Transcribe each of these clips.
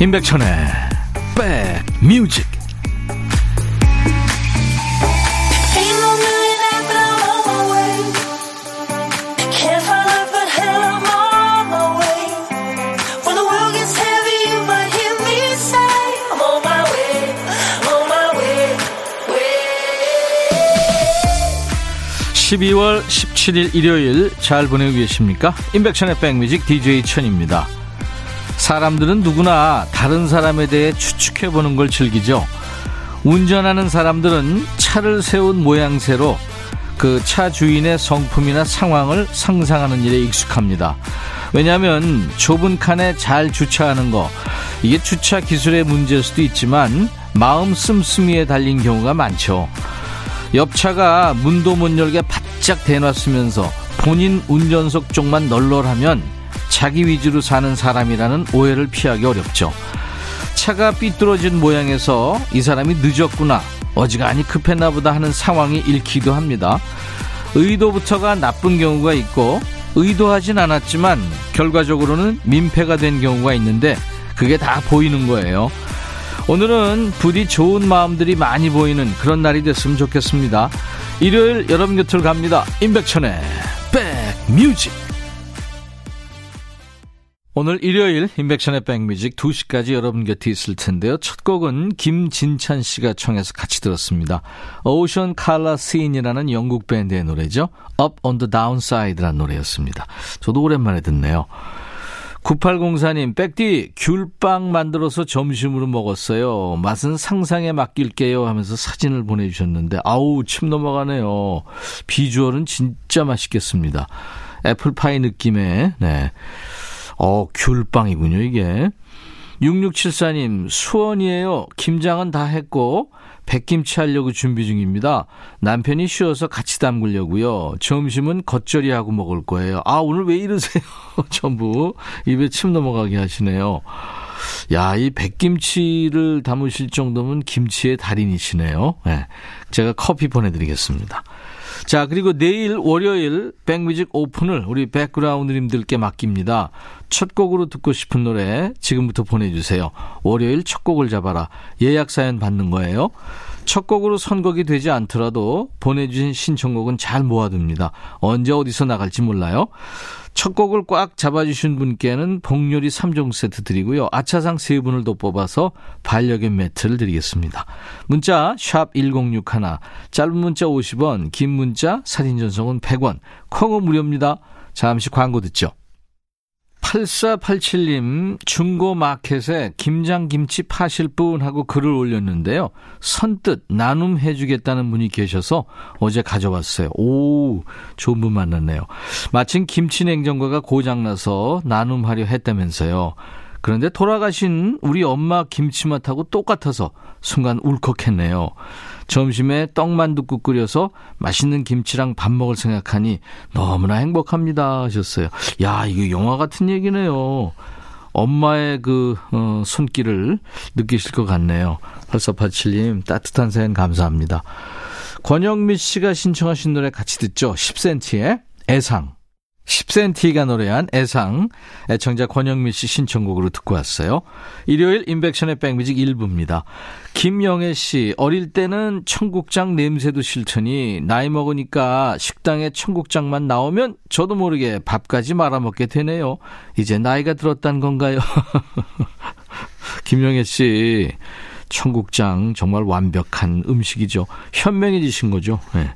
임백천의 백뮤직. (12월 17일) 일요일 잘 보내고 계십니까? 임백천의 백뮤직 DJ 천입니다 사람들은 누구나 다른 사람에 대해 추측해보는 걸 즐기죠. 운전하는 사람들은 차를 세운 모양새로 그 차 주인의 성품이나 상황을 상상하는 일에 익숙합니다. 왜냐하면 좁은 칸에 잘 주차하는 거, 이게 주차 기술의 문제일 수도 있지만 마음 씀씀이에 달린 경우가 많죠. 옆차가 문도 못 열게 바짝 대놨으면서 본인 운전석 쪽만 널널하면 자기 위주로 사는 사람이라는 오해를 피하기 어렵죠. 차가 삐뚤어진 모양에서 이 사람이 늦었구나, 어지간히 급했나 보다 하는 상황이 읽히기도 합니다. 의도부터가 나쁜 경우가 있고, 의도하진 않았지만, 결과적으로는 민폐가 된 경우가 있는데, 그게 다 보이는 거예요. 오늘은 부디 좋은 마음들이 많이 보이는 그런 날이 됐으면 좋겠습니다. 일요일 여러분 곁을 갑니다. 임백천의 백뮤직. 오늘 일요일 인백션의 백뮤직 2시까지 여러분 곁에 있을 텐데요. 첫 곡은 김진찬 씨가 청해서 같이 들었습니다. 오션 칼라 시인이라는 영국 밴드의 노래죠. Up on the Downside라는 노래였습니다. 저도 오랜만에 듣네요. 9804님, 백디, 귤빵 만들어서 점심으로 먹었어요. 맛은 상상에 맡길게요 하면서 사진을 보내주셨는데, 아우, 침 넘어가네요. 비주얼은 진짜 맛있겠습니다. 애플파이 느낌의, 네. 어, 귤빵이군요, 이게. 6674님, 수원이에요. 김장은 다 했고, 백김치 하려고 준비 중입니다. 남편이 쉬어서 같이 담그려고요. 점심은 겉절이 하고 먹을 거예요. 아, 오늘 왜 이러세요? 전부 입에 침 넘어가게 하시네요. 야, 이 백김치를 담으실 정도면 김치의 달인이시네요. 네, 제가 커피 보내드리겠습니다. 자, 그리고 내일 월요일 백뮤직 오픈을 우리 백그라운드님들께 맡깁니다. 첫 곡으로 듣고 싶은 노래 지금부터 보내주세요. 월요일 첫 곡을 잡아라. 예약 사연 받는 거예요. 첫 곡으로 선곡이 되지 않더라도 보내주신 신청곡은 잘 모아둡니다. 언제 어디서 나갈지 몰라요. 첫 곡을 꽉 잡아주신 분께는 복요리 3종 세트 드리고요. 아차상 3분을 더 뽑아서 반려견 매트를 드리겠습니다. 문자 1061, 짧은 문자 50원, 긴 문자 사진 전송은 100원, 콩은 무료입니다. 잠시 광고 듣죠. 8487님, 중고 마켓에 김장김치 파실 분 하고 글을 올렸는데요. 선뜻 나눔해 주겠다는 분이 계셔서 어제 가져왔어요. 오, 좋은 분 만났네요. 마침 김치 냉장고가 고장나서 나눔하려 했다면서요. 그런데 돌아가신 우리 엄마 김치맛하고 똑같아서 순간 울컥했네요. 점심에 떡만둣국 끓여서 맛있는 김치랑 밥 먹을 생각하니 너무나 행복합니다 하셨어요. 야, 이거 영화 같은 얘기네요. 엄마의 그, 어, 손길을 느끼실 것 같네요. 8487님, 따뜻한 사연 감사합니다. 권영미 씨가 신청하신 노래 같이 듣죠. 10cm의 애상. 10cm가 노래한 애상 애청자 권영민 씨 신청곡으로 듣고 왔어요. 일요일 인백션의 백뮤직 1부입니다. 김영애 씨 어릴 때는 청국장 냄새도 싫더니 나이 먹으니까 식당에 청국장만 나오면 저도 모르게 밥까지 말아먹게 되네요. 이제 나이가 들었다는 건가요? 김영애 씨 청국장 정말 완벽한 음식이죠. 현명해지신 거죠. 네.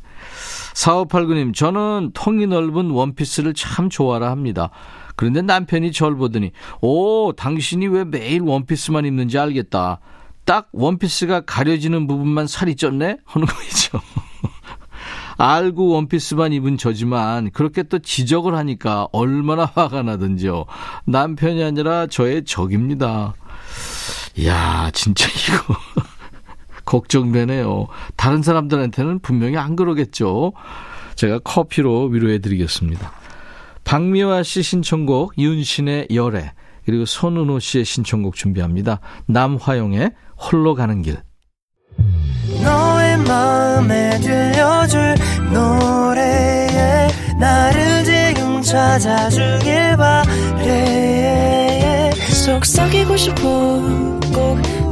4589님, 저는 통이 넓은 원피스를 참 좋아라 합니다. 그런데 남편이 절 보더니, 오, 당신이 왜 매일 원피스만 입는지 알겠다. 딱 원피스가 가려지는 부분만 살이 쪘네? 하는 거 있죠. 알고 원피스만 입은 저지만 그렇게 또 지적을 하니까 얼마나 화가 나든지요. 남편이 아니라 저의 적입니다. 이야, 진짜 이거. 걱정되네요. 다른 사람들한테는 분명히 안 그러겠죠. 제가 커피로 위로해 드리겠습니다. 박미화 씨 신청곡 윤신의 열애 그리고 손은호 씨의 신청곡 준비합니다. 남화용의 홀로 가는 길. 너의 마음에 들려줄 노래에 나를 지금 찾아주길 바래 속삭이고 싶어 꼭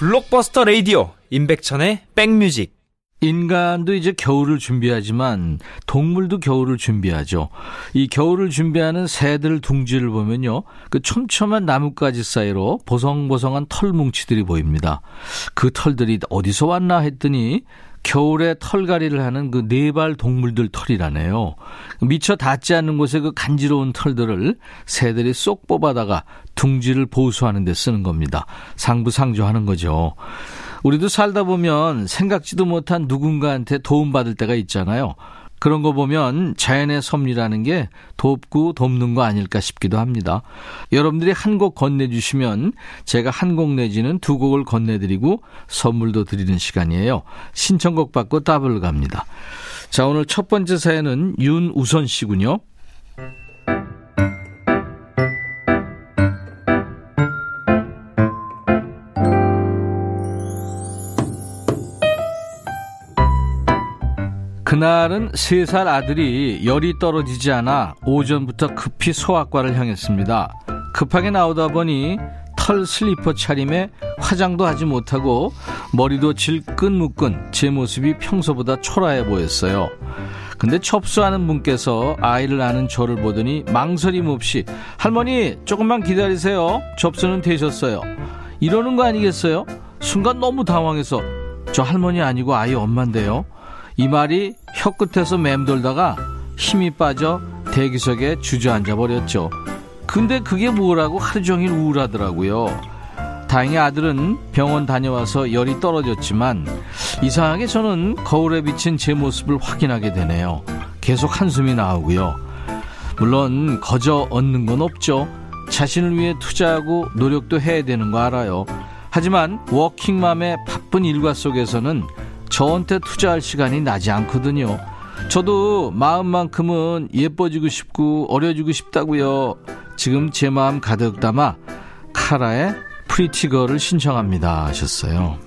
블록버스터 레이디오 임백천의 백뮤직 인간도 이제 겨울을 준비하지만 동물도 겨울을 준비하죠. 이 겨울을 준비하는 새들 둥지를 보면요. 그 촘촘한 나뭇가지 사이로 보성보성한 털 뭉치들이 보입니다. 그 털들이 어디서 왔나 했더니 겨울에 털갈이를 하는 그 네발 동물들 털이라네요. 미처 닿지 않는 곳에 그 간지러운 털들을 새들이 쏙 뽑아다가 둥지를 보수하는 데 쓰는 겁니다. 상부상조하는 거죠. 우리도 살다 보면 생각지도 못한 누군가한테 도움받을 때가 있잖아요. 그런 거 보면 자연의 섭리라는 게 돕고 돕는 거 아닐까 싶기도 합니다. 여러분들이 한 곡 건네주시면 제가 한 곡 내지는 두 곡을 건네드리고 선물도 드리는 시간이에요. 신청곡 받고 더블 갑니다. 자, 오늘 첫 번째 사연은 윤우선 씨군요. 그날은 세 살 아들이 열이 떨어지지 않아 오전부터 급히 소아과를 향했습니다. 급하게 나오다 보니 털 슬리퍼 차림에 화장도 하지 못하고 머리도 질끈 묶은 제 모습이 평소보다 초라해 보였어요. 근데 접수하는 분께서 아이를 아는 저를 보더니 망설임 없이 할머니 조금만 기다리세요. 접수는 되셨어요. 이러는 거 아니겠어요? 순간 너무 당황해서 저 할머니 아니고 아이 엄마인데요. 이 말이 혀끝에서 맴돌다가 힘이 빠져 대기석에 주저앉아 버렸죠. 근데 그게 뭐라고 하루 종일 우울하더라고요. 다행히 아들은 병원 다녀와서 열이 떨어졌지만 이상하게 저는 거울에 비친 제 모습을 확인하게 되네요. 계속 한숨이 나오고요. 물론 거저 얻는 건 없죠. 자신을 위해 투자하고 노력도 해야 되는 거 알아요. 하지만 워킹맘의 바쁜 일과 속에서는 저한테 투자할 시간이 나지 않거든요. 저도 마음만큼은 예뻐지고 싶고 어려지고 싶다고요. 지금 제 마음 가득 담아 카라의 Pretty Girl을 신청합니다 하셨어요.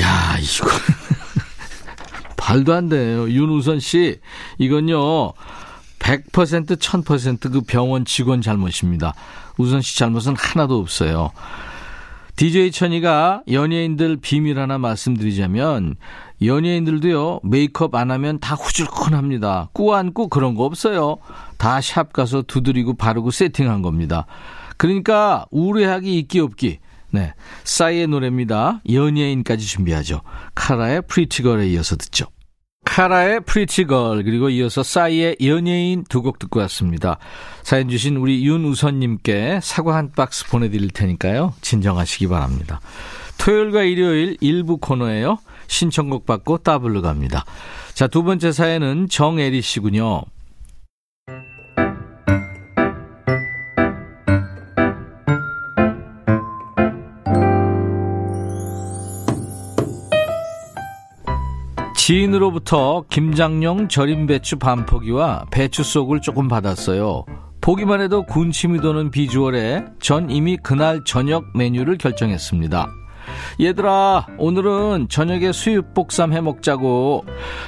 야 이거 말도 안 돼요. 윤우선 씨 이건요 100% 1000%그 병원 직원 잘못입니다. 우선 씨 잘못은 하나도 없어요. DJ 천이가 연예인들 비밀 하나 말씀드리자면 연예인들도요 메이크업 안 하면 다 후줄근합니다. 꾸안꾸 그런 거 없어요. 다 샵 가서 두드리고 바르고 세팅한 겁니다. 그러니까 우려하기 있기 없기. 네, 싸이의 노래입니다. 연예인까지 준비하죠. 카라의 Pretty Girl에 이어서 듣죠. 카라의 Pretty Girl 그리고 이어서 싸이의 연예인 두 곡 듣고 왔습니다. 사연 주신 우리 윤우선님께 사과 한 박스 보내드릴 테니까요. 진정하시기 바랍니다. 토요일과 일요일 일부 코너예요. 신청곡 받고 따블로 갑니다. 자, 두 번째 사연은 정애리 씨군요. 지인으로부터 김장용 절임 배추 반포기와 배추 속을 조금 받았어요. 보기만 해도 군침이 도는 비주얼에 전 이미 그날 저녁 메뉴를 결정했습니다. 얘들아, 오늘은 저녁에 수육복삼 해 먹자고.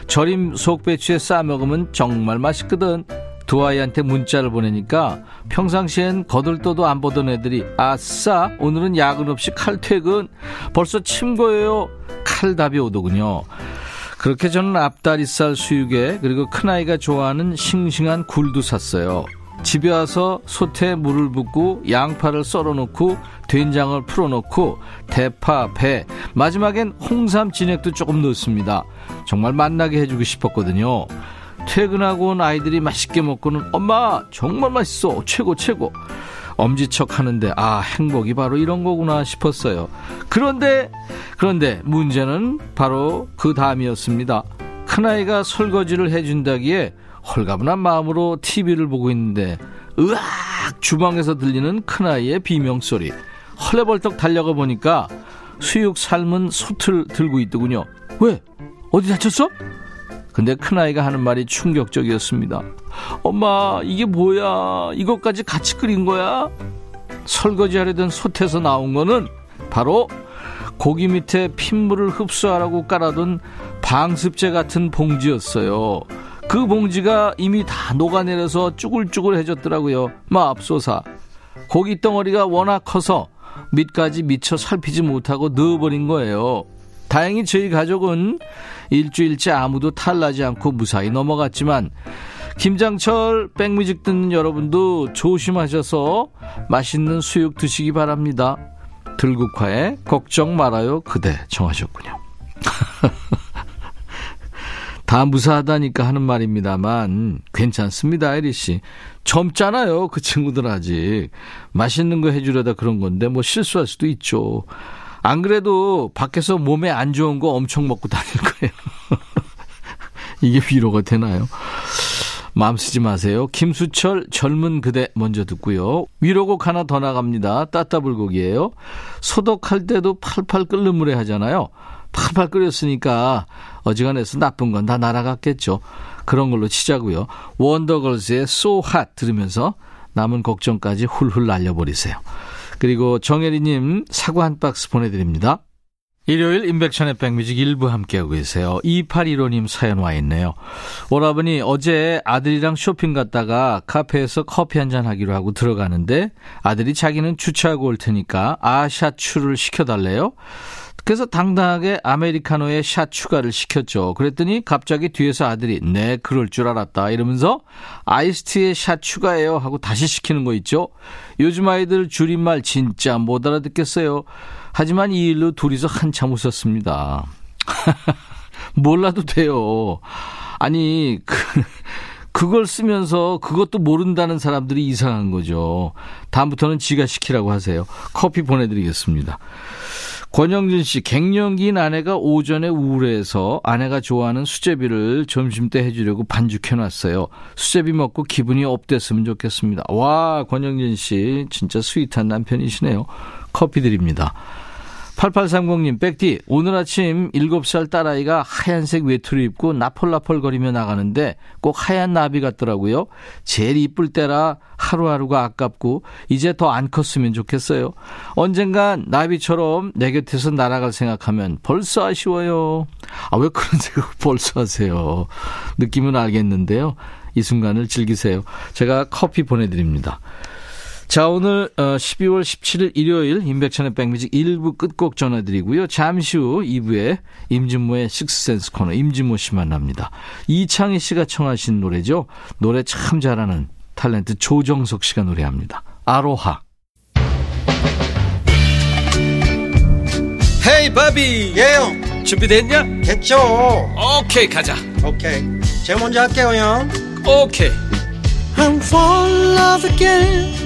절임 속배추에 싸 먹으면 정말 맛있거든. 두 아이한테 문자를 보내니까 평상시엔 거들떠도 안 보던 애들이 아싸 오늘은 야근 없이 칼퇴근 벌써 침고예요 칼답이 오더군요 그렇게 저는 앞다리살 수육에 그리고 큰아이가 좋아하는 싱싱한 굴도 샀어요. 집에 와서 솥에 물을 붓고 양파를 썰어놓고 된장을 풀어놓고 대파, 배, 마지막엔 홍삼 진액도 조금 넣습니다. 정말 맛나게 해주고 싶었거든요. 퇴근하고 온 아이들이 맛있게 먹고는 엄마 정말 맛있어 최고 최고 엄지척 하는데 아 행복이 바로 이런 거구나 싶었어요. 그런데 그런데 문제는 바로 그 다음이었습니다. 큰아이가 설거지를 해준다기에 홀가분한 마음으로 TV를 보고 있는데 으악 주방에서 들리는 큰아이의 비명소리 헐레벌떡 달려가 보니까 수육 삶은 솥을 들고 있더군요. 왜? 어디 다쳤어? 근데 큰아이가 하는 말이 충격적이었습니다. 엄마, 이게 뭐야? 이것까지 같이 끓인 거야? 설거지 하려던 솥에서 나온 거는 바로 고기 밑에 핏물을 흡수하라고 깔아둔 방습제 같은 봉지였어요. 그 봉지가 이미 다 녹아내려서 쭈글쭈글해졌더라고요. 마압소사. 고기 덩어리가 워낙 커서 밑까지 미처 살피지 못하고 넣어버린 거예요. 다행히 저희 가족은 일주일째 아무도 탈나지 않고 무사히 넘어갔지만 김장철 백뮤직 듣는 여러분도 조심하셔서 맛있는 수육 드시기 바랍니다. 들국화에 걱정 말아요 그대 정하셨군요. 다 무사하다니까 하는 말입니다만 괜찮습니다, 에리 씨. 젊잖아요, 그 친구들 아직. 맛있는 거 해주려다 그런 건데 뭐 실수할 수도 있죠. 안 그래도 밖에서 몸에 안 좋은 거 엄청 먹고 다닐 거예요. 이게 위로가 되나요? 마음 쓰지 마세요. 김수철 젊은 그대 먼저 듣고요. 위로곡 하나 더 나갑니다. 따따불곡이에요. 소독할 때도 팔팔 끓는 물에 하잖아요. 팔팔 끓였으니까 어지간해서 나쁜 건 다 날아갔겠죠. 그런 걸로 치자고요. 원더걸스의 So Hot 들으면서 남은 걱정까지 훌훌 날려버리세요. 그리고 정혜리님 사과 한 박스 보내드립니다. 일요일 인백션의 백뮤직 일부 함께하고 계세요. 2815님 사연 와 있네요. 오라버니 어제 아들이랑 쇼핑 갔다가 카페에서 커피 한 잔 하기로 하고 들어가는데 아들이 자기는 주차하고 올 테니까 아샤추를 시켜달래요. 그래서 당당하게 아메리카노에 샷 추가를 시켰죠. 그랬더니 갑자기 뒤에서 아들이 네 그럴 줄 알았다 이러면서 아이스티에 샷 추가해요 하고 다시 시키는 거 있죠. 요즘 아이들 줄임말 진짜 못 알아듣겠어요. 하지만 이 일로 둘이서 한참 웃었습니다. 몰라도 돼요. 아니 그 그걸 쓰면서 그것도 모른다는 사람들이 이상한 거죠. 다음부터는 지가 시키라고 하세요. 커피 보내드리겠습니다. 권영진 씨, 갱년기인 아내가 오전에 우울해서 아내가 좋아하는 수제비를 점심때 해주려고 반죽해놨어요. 수제비 먹고 기분이 업됐으면 좋겠습니다. 와, 권영진 씨, 진짜 스윗한 남편이시네요. 커피 드립니다. 8830님, 백디, 오늘 아침 7살 딸아이가 하얀색 외투를 입고 나펄나펄거리며 나가는데 꼭 하얀 나비 같더라고요. 제일 이쁠 때라 하루하루가 아깝고 이제 더 안 컸으면 좋겠어요. 언젠간 나비처럼 내 곁에서 날아갈 생각하면 벌써 아쉬워요. 아, 왜 그런 생각 벌써 하세요? 느낌은 알겠는데요. 이 순간을 즐기세요. 제가 커피 보내드립니다. 자, 오늘 12월 어, 17일 일요일 인백천의 백뮤직 1부 끝곡 전해드리고요. 잠시 후 2부에 임진모의 식스센스 코너 임진모 씨 만납니다. 이창희 씨가 청하신 노래죠. 노래 참 잘하는 탤런트 조정석 씨가 노래합니다. 아로하. 헤이 바비 예영 준비됐냐? 됐죠 오케이 가자 오케이 제가 먼저 할게요 형 오케이 I'm fall in love again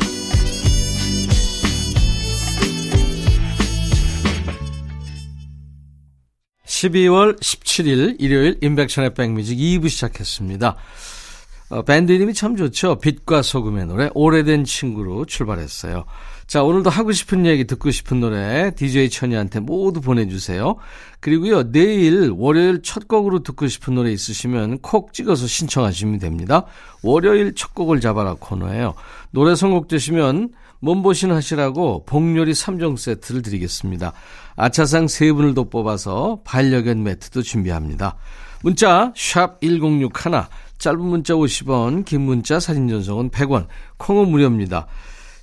12월 17일 일요일 인백션의 백뮤직 2부 시작했습니다. 어, 밴드 이름이 참 좋죠. 빛과 소금의 노래 오래된 친구로 출발했어요. 자 오늘도 하고 싶은 얘기 듣고 싶은 노래 DJ 천이한테 모두 보내주세요. 그리고요 내일 월요일 첫 곡으로 듣고 싶은 노래 있으시면 콕 찍어서 신청하시면 됩니다. 월요일 첫 곡을 잡아라 코너예요. 노래 선곡되시면 몸보신 하시라고 복요리 3종 세트를 드리겠습니다. 아차상 3분을 더 뽑아서 반려견 매트도 준비합니다. 문자 1061, 짧은 문자 50원, 긴 문자 사진 전송은 100원, 콩은 무료입니다.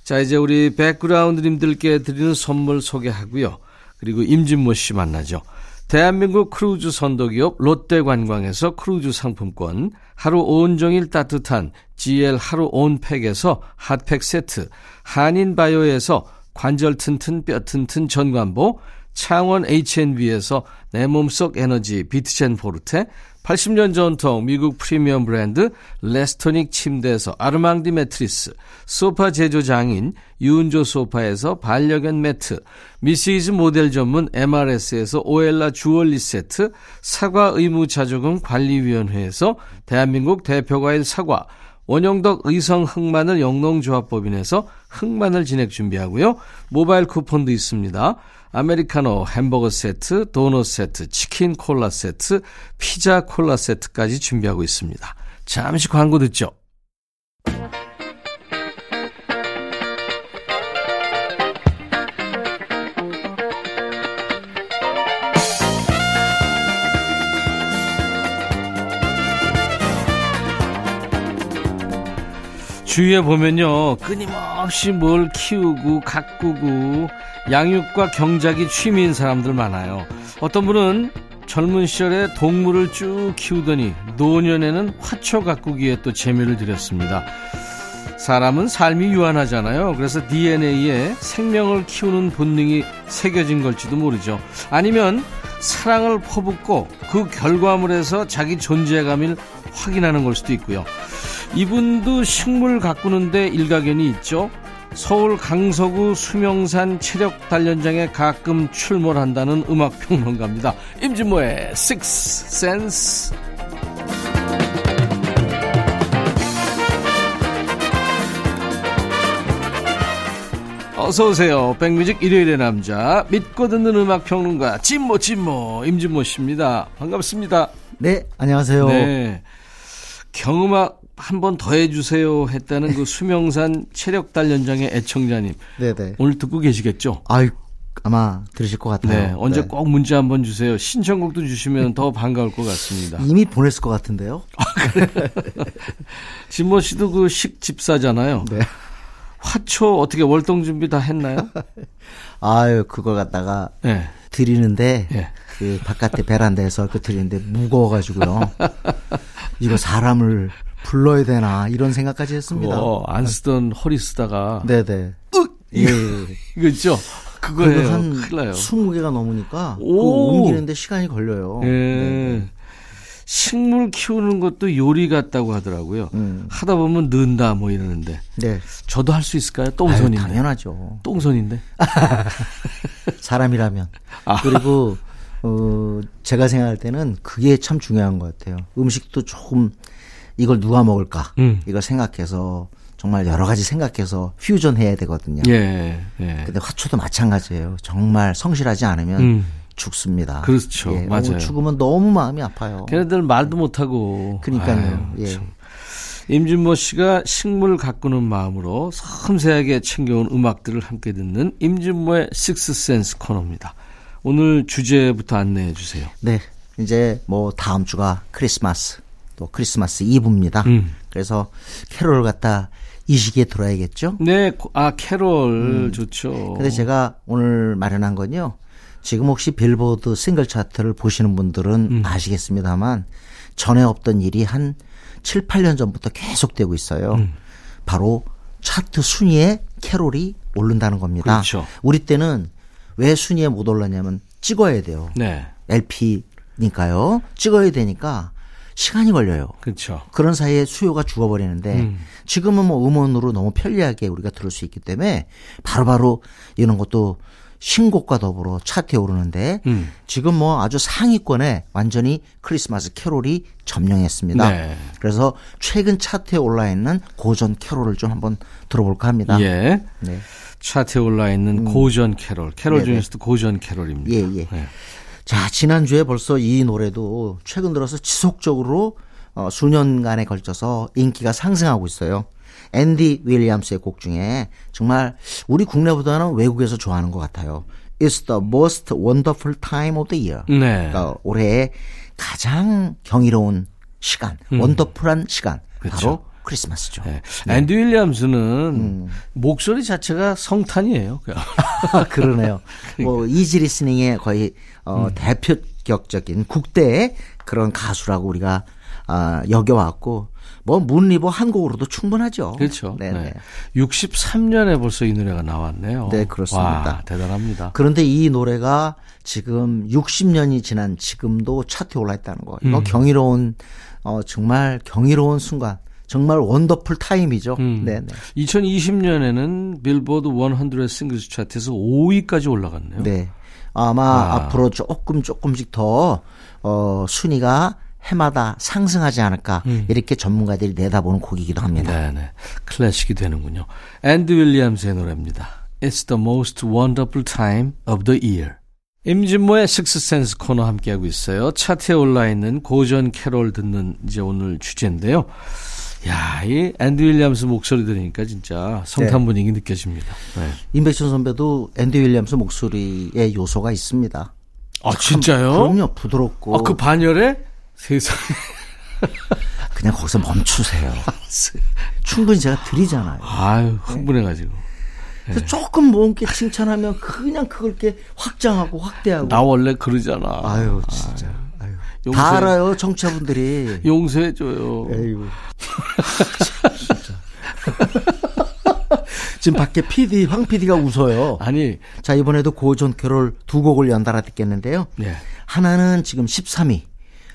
자 이제 우리 background님들께 드리는 선물 소개하고요. 그리고 임진모 씨 만나죠. 대한민국 크루즈 선도기업 롯데관광에서 크루즈 상품권, 하루 온종일 따뜻한 GL 하루 온팩에서 핫팩 세트, 한인바이오에서 관절 튼튼 뼈 튼튼 전관보, 창원 H&B에서 내 몸속 에너지 비트젠 포르테 80년 전통 미국 프리미엄 브랜드 레스토닉 침대에서 아르망디 매트리스, 소파 제조 장인 유은조 소파에서 반려견 매트, 미시즈 모델 전문 MRS에서 오엘라 주얼리 세트, 사과 의무 자조금 관리위원회에서 대한민국 대표과일 사과, 원영덕 의성 흑마늘 영농조합법인에서 흑마늘 진행 준비하고요. 모바일 쿠폰도 있습니다. 아메리카노 햄버거 세트, 도넛 세트, 치킨 콜라 세트, 피자 콜라 세트까지 준비하고 있습니다. 잠시 광고 듣죠. 주위에 보면요 끊임없이 뭘 키우고 가꾸고 양육과 경작이 취미인 사람들 많아요. 어떤 분은 젊은 시절에 동물을 쭉 키우더니 노년에는 화초 가꾸기에 또 재미를 들였습니다. 사람은 삶이 유한하잖아요. 그래서 DNA에 생명을 키우는 본능이 새겨진 걸지도 모르죠. 아니면 사랑을 퍼붓고 그 결과물에서 자기 존재감을 확인하는 걸 수도 있고요 이분도 식물 가꾸는데 일가견이 있죠. 서울 강서구 수명산 체력 단련장에 가끔 출몰한다는 음악 평론가입니다. 임진모의 Six Sense. 어서 오세요. 백뮤직 일요일의 남자 믿고 듣는 음악 평론가 진모 진모 임진모 씨입니다. 반갑습니다. 네, 안녕하세요. 네. 경음악 한 번 더 해주세요 했다는 그 수명산 체력 단련장의 애청자님. 네네. 오늘 듣고 계시겠죠? 아유, 아마 들으실 것 같아요. 네. 언제 네. 꼭 문자 한번 주세요. 신청곡도 주시면 더 반가울 것 같습니다. 이미 보냈을 것 같은데요. 진모 씨도 그 식집사잖아요. 네. 화초 어떻게 월동 준비 다 했나요? 아유, 그걸 갖다가 네. 드리는데 예. 그 바깥에 베란다에서 그 드리는데 무거워가지고요. 이거 사람을 불러야 되나 이런 생각까지 했습니다. 안 쓰던 허리 쓰다가 네네. 예. 이거 있죠? 그거예요. 그거 한 큰일 나요. 20개가 넘으니까 오. 옮기는데 시간이 걸려요. 예. 네. 식물 키우는 것도 요리 같다고 하더라고요. 음. 하다 보면 는다 뭐 이러는데 네. 저도 할 수 있을까요? 아유, 똥손인데. 당연하죠. 똥손인데. 사람이라면. 아. 그리고 어 제가 생각할 때는 그게 참 중요한 것 같아요. 음식도 조금 이걸 누가 먹을까 음. 이걸 생각해서 정말 여러 가지 생각해서 퓨전 해야 되거든요. 예. 예. 근데 화초도 마찬가지예요. 정말 성실하지 않으면 음. 죽습니다. 그렇죠. 예, 맞아요. 너무 죽으면 너무 마음이 아파요. 걔네들 말도 못하고. 그러니까요. 아유, 예. 참. 임준모 씨가 식물 가꾸는 마음으로 섬세하게 챙겨온 음악들을 함께 듣는 임준모의 식스센스 코너입니다. 오늘 주제부터 안내해 주세요. 네. 이제 뭐 다음 주가 크리스마스 또 크리스마스 이브입니다. 음. 그래서 캐롤 갖다 이 시기에 들어야겠죠? 네, 고- 아 캐롤 좋죠. 음. 근데 제가 오늘 마련한 건요. 지금 혹시 빌보드 싱글 차트를 보시는 분들은 음. 아시겠습니다만 전에 없던 일이 한 7, 8년 전부터 계속되고 있어요. 음. 바로 차트 순위에 캐롤이 오른다는 겁니다. 그렇죠. 우리 때는 왜 순위에 못 올랐냐면 찍어야 돼요. 네, LP니까요. 찍어야 되니까 시간이 걸려요. 그렇죠. 그런 사이에 수요가 죽어버리는데 음. 지금은 뭐 음원으로 너무 편리하게 우리가 들을 수 있기 때문에 바로바로 이런 것도 신곡과 더불어 차트에 오르는데 음. 지금 뭐 아주 상위권에 완전히 크리스마스 캐롤이 점령했습니다. 네. 그래서 최근 차트에 올라 있는 고전 캐롤을 좀 한번 들어볼까 합니다. 예, 네. 차트에 올라 있는 고전 캐롤, 캐롤 네네. 중에서도 고전 캐롤입니다. 예, 예. 네. 자, 지난주에 벌써 이 노래도 최근 들어서 지속적으로 어, 수년간에 걸쳐서 인기가 상승하고 있어요. 앤디 윌리엄스의 곡 중에 정말 우리 국내보다는 외국에서 좋아하는 것 같아요. It's the most wonderful time of the year. 네. 그러니까 올해의 가장 경이로운 시간, wonderful한 시간. 바로 그렇죠. 크리스마스죠. 네. 앤디 윌리엄스는 목소리 자체가 성탄이에요. 그냥. 그러네요. 뭐 easy listening의 거의 어, 대표 파격적인 국대의 그런 가수라고 우리가 아, 여겨왔고 뭐 Moon River 한 곡으로도 충분하죠. 그렇죠. 네, 네. 네. 63년에 벌써 이 노래가 나왔네요. 네, 그렇습니다. 와, 대단합니다. 그런데 이 노래가 지금 60년이 지난 지금도 차트에 올라 있다는 거. 이거 음. 경이로운 어 정말 경이로운 순간. 정말 wonderful time이죠. 음. 네, 네. 2020년에는 빌보드 100 singles 차트에서 5위까지 올라갔네요. 네. 아마 아. 앞으로 조금 조금씩 더 어, 순위가 해마다 상승하지 않을까 이렇게 전문가들이 내다보는 곡이기도 합니다. 음. 네네. 클래식이 되는군요. 앤디 윌리엄스의 노래입니다. It's the most wonderful time of the year. 임진모의 식스센스 코너 함께하고 있어요. 차트에 올라 있는 고전 캐롤 듣는 이제 오늘 주제인데요. 야, 이 앤디 윌리엄스 목소리 들으니까 진짜 성탄 네. 분위기 느껴집니다. 네. 임백천 선배도 앤디 윌리엄스 목소리에 요소가 있습니다. 아, 진짜요? 그럼요. 부드럽고 아, 그 반열에? 세상에. 그냥 거기서 멈추세요. 충분히 제가 드리잖아요. 아유, 흥분해가지고. 그래서 조금 뭔게 칭찬하면 그냥 그걸 이렇게 확장하고 확대하고. 나 원래 그러잖아. 아유 진짜. 아유. 용서해- 다 알아요 청취자분들이. 용서해줘요. 에이구. 진짜. 지금 밖에 PD 황 PD가 웃어요. 아니, 자 이번에도 고전 캐롤 두 곡을 연달아 듣겠는데요. 네. 하나는 지금 13위,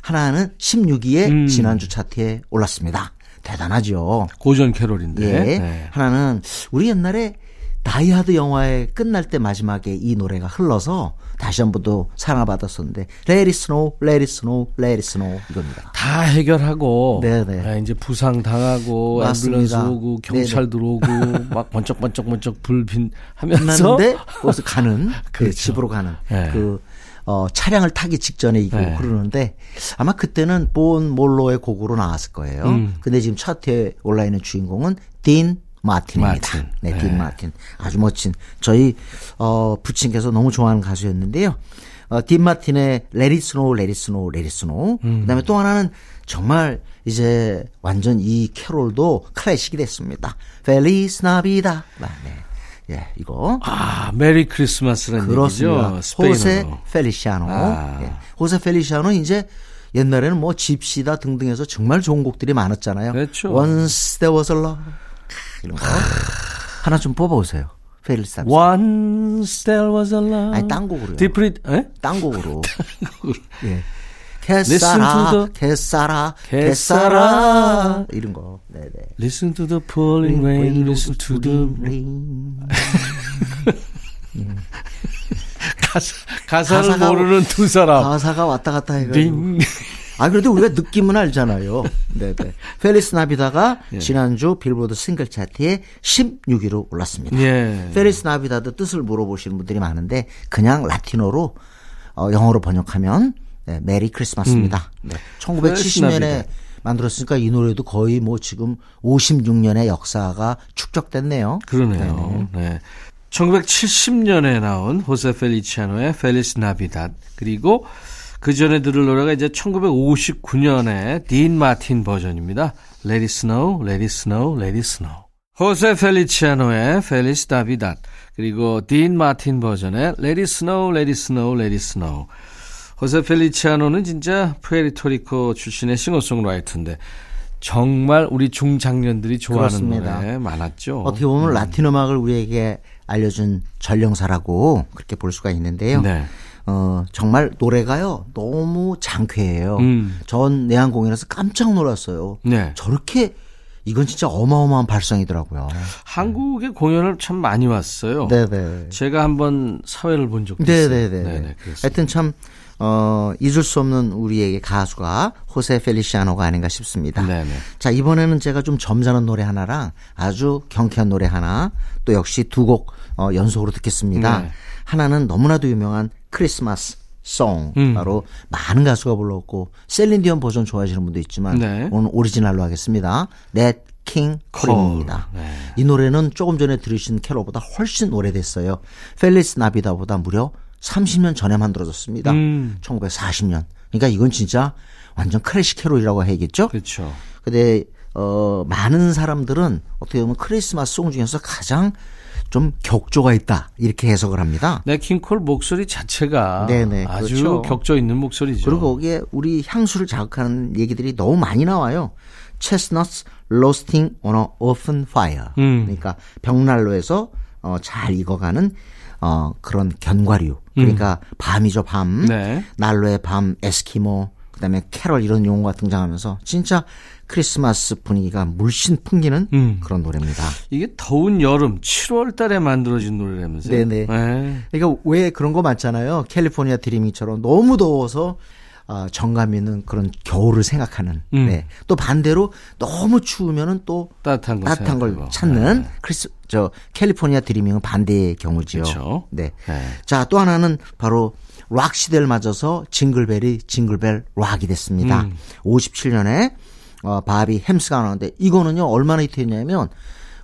하나는 16위에 음. 지난주 차트에 올랐습니다. 대단하죠. 고전 캐롤인데. 예. 네. 하나는 우리 옛날에 다이하드 영화의 끝날 때 마지막에 이 노래가 흘러서 다시 한번더 사랑을 받았었는데 Let it snow, let it snow, let it snow 이겁니다. 다 해결하고 네네. 아, 이제 부상 당하고. 앰뷸런스 오고 경찰 네네. 들어오고 막 번쩍번쩍 번쩍 불빛 하면서 끝났는데 거기서 가는 그 그렇죠. 집으로 가는 네. 그 어, 차량을 타기 직전에 이거 네. 흐르는데 아마 그때는 본 몰로의 곡으로 나왔을 거예요. 음. 근데 지금 차트에 올라 있는 주인공은 딘 마틴입니다. 마틴. 네, 네. 딘 마틴. 아주 멋진 저희 어 부친께서 너무 좋아하는 가수였는데요. 어, 딘 마틴의 It Snow, Let It Snow. 음. 그다음에 또 하나는 정말 이제 완전 이 캐롤도 클래식이 됐습니다. Feliz Navidad. 네. 예, 이거 아 메리 크리스마스라는 그렇습니다. 얘기죠. 호세 펠리시아노. 아. 예. 호세 펠리시아노 이제 옛날에는 뭐 집시다 등등해서 정말 좋은 곡들이 많았잖아요. 그렇죠. Once there was a love. 이런 거. 하나 좀 뽑아오세요. 펠리시아. Once there was a love. 아니, 딴 곡으로요. 디프리 에? 딴 곡으로. 예. Listen 개싸라, to the- 개싸라, 개싸라. 개싸라. 이런 거. 네네. Listen to the pouring rain, listen to the rain. 가사, 가사를 가사가- 모르는 두 사람. 가사가 왔다 갔다 해가지고. 링. 아, 그래도 우리가 느낌은 알잖아요. 네네. Feliz Navidad가 예. 지난주 빌보드 싱글 차트에 16위로 올랐습니다. 예. Feliz Navidad도 뜻을 물어보시는 분들이 많은데 그냥 라틴어로 어, 영어로 번역하면 네, 메리 크리스마스입니다. 네. Feliz 1970년에 Navidad. 만들었으니까 이 노래도 거의 뭐 지금 56년의 역사가 축적됐네요. 그러네요. 네. 1970년에 나온 호세 펠리치아노의 Feliz Navidad 그리고 그 전에 들을 노래가 이제 1959년에 딘 마틴 버전입니다. Let it snow, let it snow, let it snow. 호세 펠리치아노의 Feliz Navidad 그리고 딘 마틴 버전의 Let it snow, let it snow, let it snow. 호세 펠리치아노는 진짜 푸에르토리코 출신의 싱어송라이터인데 정말 우리 중장년들이 좋아하는 그렇습니다. 노래 많았죠. 어떻게 보면 라틴 음악을 우리에게 알려준 전령사라고 그렇게 볼 수가 있는데요. 네. 어, 정말 노래가요, 너무 장쾌해요. 음. 전 내한 공연에서 깜짝 놀랐어요. 네. 저렇게, 이건 진짜 어마어마한 발성이더라고요. 한국에 공연을 참 많이 왔어요. 네네. 제가 한번 사회를 본 적도 있어요. 네네네. 네네, 그렇습니다. 하여튼 참, 어, 잊을 수 없는 우리에게 가수가 호세 펠리시아노가 아닌가 싶습니다. 네네. 자, 이번에는 제가 좀 점잖은 노래 하나랑 아주 경쾌한 노래 하나, 또 역시 두 곡 어, 연속으로 듣겠습니다. 네. 하나는 너무나도 유명한 크리스마스 송. 음. 바로 많은 가수가 불렀고 셀린디언 버전 좋아하시는 분도 있지만 네. 오늘 오리지널로 하겠습니다. King Cole입니다. 네. 이 노래는 조금 전에 들으신 캐롤보다 훨씬 오래됐어요. Feliz Navidad보다 무려 30년 전에 만들어졌습니다. 음. 1940년. 그러니까 이건 진짜 완전 클래식 캐롤이라고 해야겠죠? 그렇죠. 근데 어 많은 사람들은 어떻게 보면 크리스마스 song 중에서 가장 좀 격조가 있다 이렇게 해석을 합니다. 냇 킹 콜 목소리 자체가 네네, 아주 그렇죠. 격조 있는 목소리죠. 그리고 거기에 우리 향수를 자극하는 얘기들이 너무 많이 나와요. chestnuts roasting on a open fire. 음. 그러니까 벽난로에서 어, 잘 익어가는 어, 그런 견과류. 그러니까 밤이죠 밤. 음. 네. 난로의 밤, 에스키모, 그다음에 캐럴 이런 용어가 등장하면서 진짜 크리스마스 분위기가 물씬 풍기는 음. 그런 노래입니다. 이게 더운 여름 7월 달에 만들어진 노래라면서요. 네네. 네. 그러니까 왜 그런 거 많잖아요. 캘리포니아 드리밍처럼 너무 더워서 아, 정감 있는 그런 겨울을 생각하는. 음. 네. 또 반대로 너무 추우면은 또 따뜻한 거 따뜻한 걸. 찾는 네. 크리스 저 California Dreamin'은 반대의 경우지요. 그렇죠. 네. 네. 자, 또 하나는 바로 락 시대를 맞아서 징글벨이 징글벨 락이 됐습니다. 음. 57년에 어, 바비 헬름스가 나왔는데 이거는요 얼마나 히트했냐면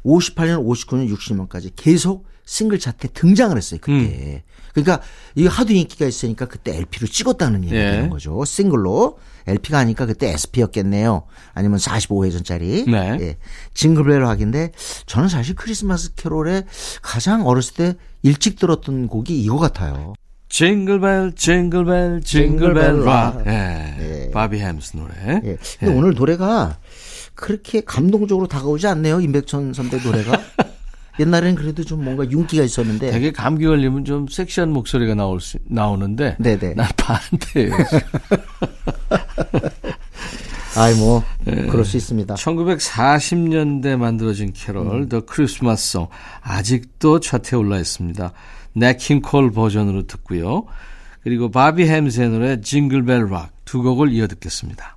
58년, 59년, 60년까지 계속 싱글 차트에 등장을 했어요 그때. 음. 그러니까 이게 하도 인기가 있으니까 그때 LP로 찍었다는 얘기가 예. 되는 거죠. 싱글로 LP가 아니까 그때 SP였겠네요. 아니면 45회전짜리. 네. 예. Jingle Bell Rock인데 저는 사실 크리스마스 캐롤에 가장 어렸을 때 일찍 들었던 곡이 이거 같아요. Jingle bell, jingle bell, jingle bell rock. Rock. 예. 예. 바비 헬름스 노래. 예. 근데 오늘 노래가 그렇게 감동적으로 다가오지 않네요. 임백천 선배 노래가. 옛날에는 그래도 좀 뭔가 윤기가 있었는데. 되게 감기 걸리면 좀 섹시한 목소리가 나올 수, 나오는데 네네. 난 반대예요. 아이 뭐 예. 그럴 수 있습니다. 1940년대 만들어진 캐롤 The Christmas Song 아직도 차트에 올라 있습니다. 냇 킹 콜 버전으로 듣고요. 그리고 바비 헬름스의 노래 Jingle Bell Rock 두 곡을 이어 듣겠습니다.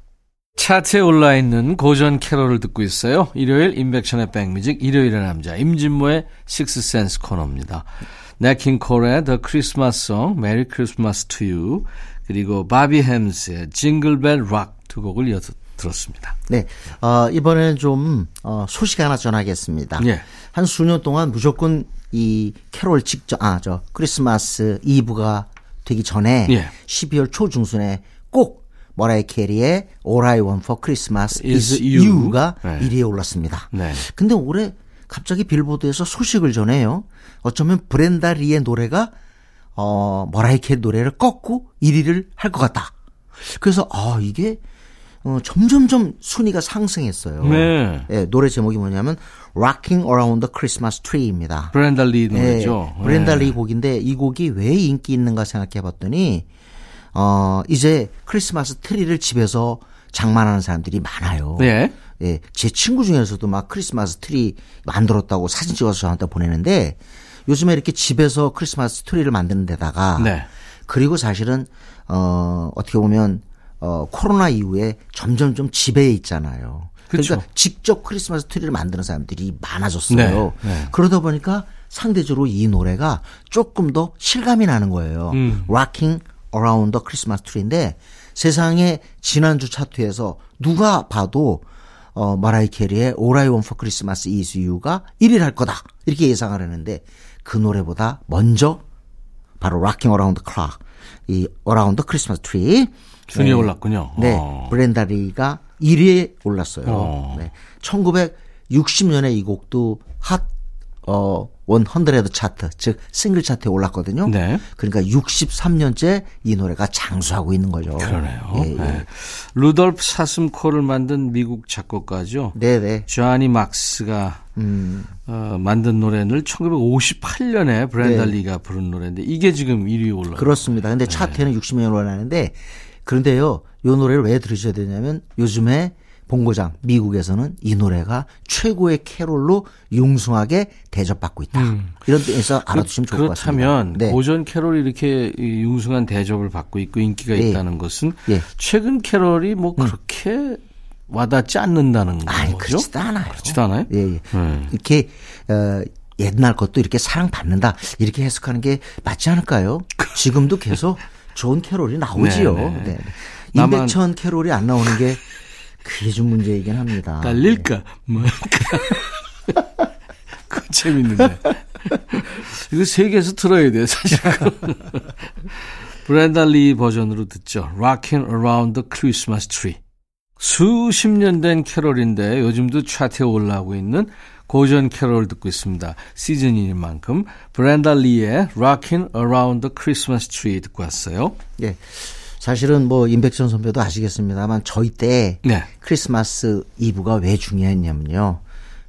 차트에 올라 있는 고전 캐롤을 듣고 있어요. 일요일 임백천의 백뮤직 일요일의 남자 임진모의 식스센스 코너입니다. 냇 킹 콜의 The Christmas Song, Merry Christmas to You 그리고 바비 헬름스의 Jingle Bell Rock 두 곡을 이어 듣- 들었습니다. 네. 어, 이번에는 좀 어, 소식 하나 전하겠습니다. 예. 한 수년 동안 무조건 이 캐롤 직전 아 저 크리스마스 이브가 되기 전에 예. 12월 초중순에 꼭 머라이 캐리의 All I Want for Christmas Is is You. You가 네. 1위에 올랐습니다. 네. 근데 올해 갑자기 빌보드에서 소식을 전해요. 어쩌면 브렌다 리의 노래가 어 머라이 캐리 노래를 꺾고 1위를 할 것 같다. 그래서 아 이게 어, 점점점 순위가 상승했어요. 네. 예, 노래 제목이 뭐냐면 Rocking Around the Christmas Tree입니다. 브렌다 리 노래죠. 예, 브렌다 네. 리 곡인데 이 곡이 왜 인기 있는가 생각해 봤더니 어 이제 크리스마스 트리를 집에서 장만하는 사람들이 많아요. 네. 예, 제 친구 중에서도 막 크리스마스 트리 만들었다고 사진 찍어서 저한테 보내는데 요즘에 이렇게 집에서 크리스마스 트리를 만드는 데다가 네. 그리고 사실은 어 어떻게 보면 어 코로나 이후에 점점 좀 집에 있잖아요. 그쵸. 그러니까 직접 크리스마스 트리를 만드는 사람들이 많아졌어요. 네, 네. 그러다 보니까 상대적으로 이 노래가 조금 더 실감이 나는 거예요. 음. Rocking Around the Christmas Tree인데 세상에 지난주 차트에서 누가 봐도 어 마라이 캐리의 All I Want for Christmas Is You가 1위를 할 거다 이렇게 예상을 했는데 그 노래보다 먼저 바로 Rocking Around the Clock 이 Around the Christmas Tree 순위에 올랐군요. 네, 어. 브렌다리가 1위에 올랐어요. 어. 네. 1960년에 이 곡도 핫, 어, 100 차트, 즉, 싱글 차트에 올랐거든요. 네. 그러니까 63년째 이 노래가 장수하고 있는 거죠. 그러네요. 예, 예. 네. 루돌프 사슴코를 만든 미국 작곡가죠. 네네. 조아니 막스가 음, 어, 만든 노래를 1958년에 브렌다 네. 리가 부른 노래인데 이게 지금 1위에 올라요. 그렇습니다. 근데 차트에는 60년 올라가는데, 그런데요, 이 노래를 왜 들으셔야 되냐면, 요즘에 본고장, 미국에서는 이 노래가 최고의 캐롤로 융숭하게 대접받고 있다. 이런 데에서 알아두시면 좋을 것 같습니다. 음. 그렇다면 네. 고전 캐롤이 이렇게 이 융숭한 대접을 받고 있고 인기가 예. 있다는 것은 예. 최근 캐롤이 뭐 그렇게 와닿지 않는다는 아니, 거죠? 그렇지도 않아요. 그렇지도 않아요? 예, 예. 네. 이렇게, 어, 옛날 것도 이렇게 사랑받는다. 이렇게 해석하는 게 맞지 않을까요? 지금도 계속 좋은 캐롤이 나오지요. 네, 네. 네. 네. 다만- 임백천 캐롤이 안 나오는 게 그게 좀 문제이긴 합니다. 딸릴까 뭘까 그 재밌는데 이거 세계에서 들어야 돼 사실 브렌다 리 버전으로 듣죠 Rocking Around the Christmas Tree 수십 년 된 캐롤인데 요즘도 차트에 올라오고 있는 고전 캐롤 듣고 있습니다. 시즌인 만큼 브렌다 리의 Rockin' Around the Christmas Tree 듣고 왔어요. 예. 사실은 뭐 임백천 선배도 아시겠습니다만 저희 때 네. 크리스마스 이브가 왜 중요했냐면요.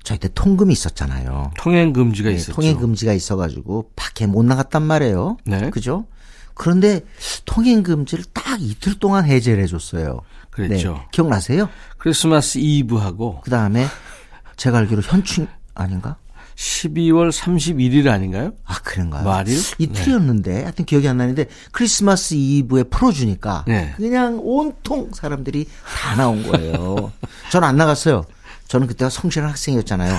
저희 때 통금이 있었잖아요. 통행 금지가 네, 있었죠. 통행 금지가 있어가지고 밖에 못 나갔단 말이에요. 네. 그죠? 그런데 통행 금지를 딱 이틀 동안 해제를 해줬어요. 그랬죠. 네, 기억나세요? 크리스마스 이브하고 그 다음에 제가 알기로 현충 아닌가? 12월 31일 아닌가요? 아 그런가요? 말일? 이틀이었는데 하여튼 기억이 안 나는데 크리스마스 이브에 풀어주니까 네. 그냥 온통 사람들이 다 나온 거예요. 저는 안 나갔어요. 저는 그때가 성실한 학생이었잖아요.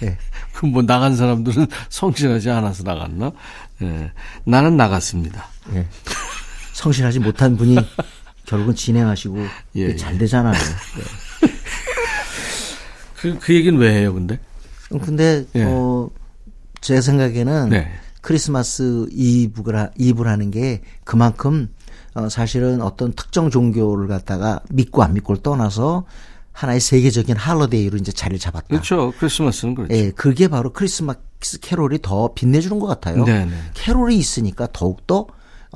네. 그럼 뭐 나간 사람들은 성실하지 않아서 나갔나? 예. 나는 나갔습니다. 예. 성실하지 못한 분이 결국은 진행하시고 예, 예. 잘 되잖아요. 네. 그, 그 얘기는 왜 해요, 근데? 근데 예. 어, 제 생각에는 네. 크리스마스 이브라 이브라는 게 그만큼 어, 사실은 어떤 특정 종교를 갖다가 믿고 안 믿고를 떠나서 하나의 세계적인 할러데이로 이제 자리를 잡았다. 그렇죠. 크리스마스는 그렇죠. 예, 그게 바로 크리스마스 캐롤이 더 빛내주는 것 같아요. 네네. 캐롤이 있으니까 더욱더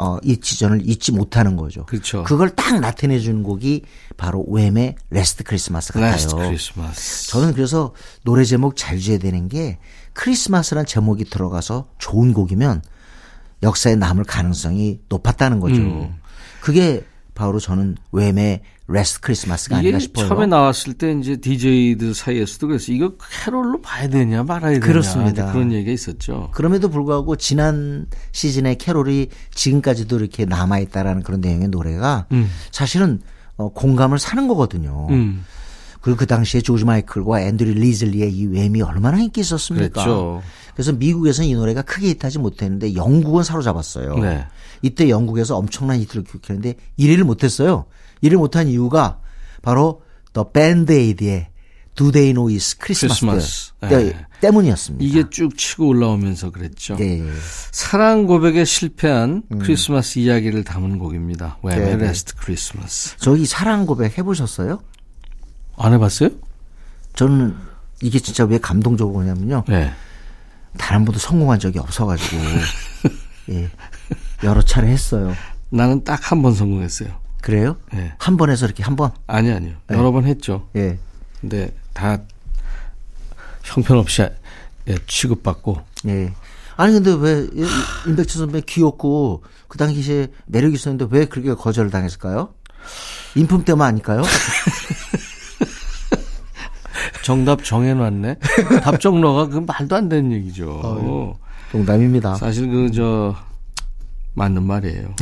어, 이 지전을 잊지 못하는 거죠. 그렇죠. 그걸 딱 나타내 주는 곡이 바로 웸의 Last Christmas 같아요. Last Christmas. 저는 그래서 노래 제목 잘 지어야 되는 게 크리스마스란 제목이 들어가서 좋은 곡이면 역사에 남을 가능성이 높았다는 거죠. 음. 그게 바로 저는 웸의 Last Christmas가 아닌가 싶어요. 처음에 나왔을 때 이제 DJ들 사이에서도 그래서 이거 캐롤로 봐야 되냐 말아야 되냐 그렇습니다. 그런 얘기가 있었죠. 그럼에도 불구하고 지난 시즌의 캐롤이 지금까지도 이렇게 남아 있다라는 그런 내용의 노래가 음. 사실은 어, 공감을 사는 거거든요. 음. 그리고 그 당시에 조지 마이클과 앤드류 리즐리의 이 웸이 얼마나 인기 있었습니까? 그랬죠. 그래서 미국에서는 이 노래가 크게 히트하지 못했는데 영국은 사로잡았어요. 네. 이때 영국에서 엄청난 히트를 기록했는데 1위를 못했어요. 1위를 못한 이유가 바로 Do They Know It's Christmas, Christmas. 때- 예. 때문이었습니다. 이게 쭉 치고 올라오면서 그랬죠. 네. 사랑 고백에 실패한 크리스마스 이야기를 담은 곡입니다. 웸의 네, 네. Last Christmas. 저기 사랑 고백 해보셨어요? 안 해봤어요? 저는 이게 진짜 왜 감동적으로 그러냐면요. 네. 단한 번도 성공한 적이 없어가지고 예, 여러 차례 했어요. 나는 딱 한 번 성공했어요. 그래요? 예. 한번 해서 이렇게 한 번? 아니 아니요. 네. 여러 번 했죠. 예. 근데 다 형편없이 예, 취급받고 예. 아니 근데 왜 이- 임백천 선배 귀엽고 그 당시에 매력 있었는데 왜 그렇게 거절을 당했을까요? 인품 때문 아닐까요? 정답 정해놨네. 답정너가 그 말도 안 되는 얘기죠. 농담입니다. 사실 그 저 맞는 말이에요.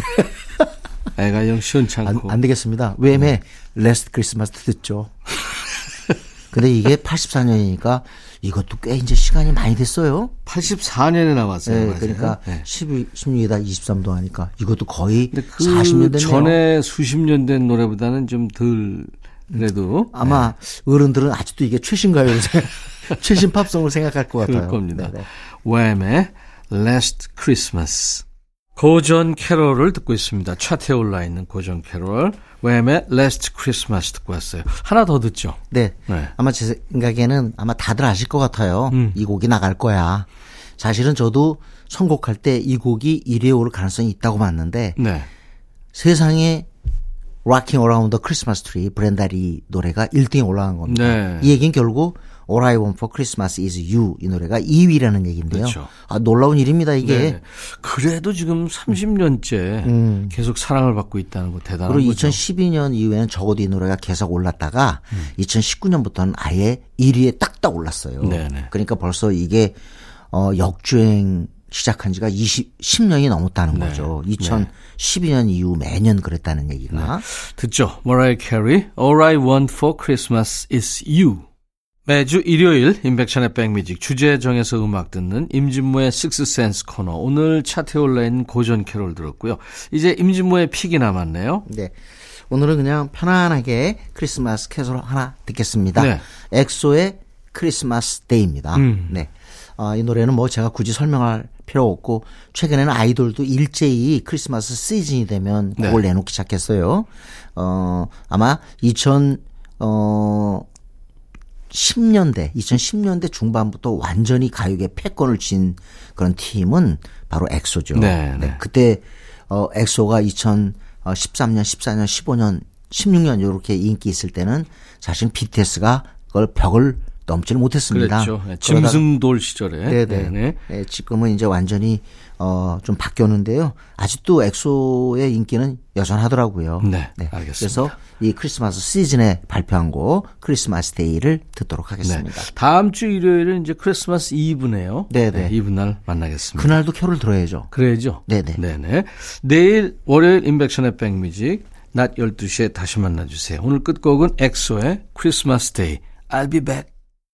애가 영 안, 시원찮고. 안 되겠습니다. 웸의 레스트 크리스마스 듣죠. 근데 이게 84년이니까 이것도 꽤 이제 시간이 많이 됐어요. 84년에 나왔어요. 네, 맞아요. 그러니까 네. 12, 16이다 23도 하니까 이것도 거의 그 40년 됐네요. 전에 수십 년 된 노래보다는 좀 덜 그래도 아마 어른들은 아직도 이게 최신 가요를 최신 팝송을 생각할 것 같아요. 그럴 겁니다. 네네. 웸의 Last Christmas. 고전 캐롤을 듣고 있습니다. 차트에 올라 있는 고전 캐롤. 웸의 Last Christmas 듣고 왔어요. 하나 더 듣죠. 네. 네. 아마 제 생각에는 아마 다들 아실 것 같아요. 음. 이 곡이 나갈 거야. 사실은 저도 선곡할 때 이 곡이 1위에 오를 가능성이 있다고 봤는데 네. 세상에 Rocking Around the Christmas Tree 브렌다리 노래가 1등에 올라간 겁니다. 네. 이 얘기는 결국 All I Want for Christmas is You 이 노래가 2위라는 얘기인데요. 그렇죠. 아, 놀라운 일입니다 이게. 네. 그래도 지금 30년째 계속 사랑을 받고 있다는 거 대단한 음. 그리고 거죠. 2012년 이후에는 적어도 이 노래가 계속 올랐다가 음. 2019년부터는 아예 1위에 딱딱 올랐어요. 네네. 그러니까 벌써 이게 어 역주행 시작한 지가 20, 10년이 넘었다는 네. 거죠. 2012년 이후 매년 그랬다는 얘기가. 듣죠. 머라이 캐리, All I Want for Christmas is You. 매주 일요일 임백천의 백뮤직 주제 정해서 음악 듣는 임진모의 식스센스 코너. 오늘 차트에 올라있는 고전 캐롤 들었고요. 이제 임진모의 pick이 남았네요. 네. 오늘은 그냥 편안하게 크리스마스 캐롤 하나 듣겠습니다. 네. 엑소의 Christmas Day입니다. 음. 네. 아, 이 노래는 뭐 제가 굳이 설명할 필요 없고 최근에는 아이돌도 일제히 크리스마스 시즌이 되면 네. 곡을 내놓기 시작했어요. 어, 아마 2000 어 10년대, 2010년대 중반부터 완전히 가요계 패권을 쥔 그런 팀은 바로 엑소죠. 네, 네. 그때 어 엑소가 2013년, 14년, 15년, 16년 이렇게 인기 있을 때는 사실 BTS가 그걸 벽을 넘지를 못했습니다. 그렇죠. 네, 짐승돌 시절에. 네네. 네 네. 네, 지금은 이제 완전히 어 좀 바뀌었는데요. 아직도 엑소의 인기는 여전하더라고요. 네, 알겠습니다. 그래서 이 크리스마스 시즌에 발표한 곡 Christmas Day를 듣도록 네. 하겠습니다. 다음 주 일요일은 이제 크리스마스 이브네요. 네네. 이브 날 만나겠습니다. 그날도 캐롤 들어야죠. 그래야죠. 네네. 네네. 내일 월요일 인백션의 백뮤직 낮 12시에 다시 만나주세요. 오늘 끝곡은 엑소의 Christmas Day. I'll be back.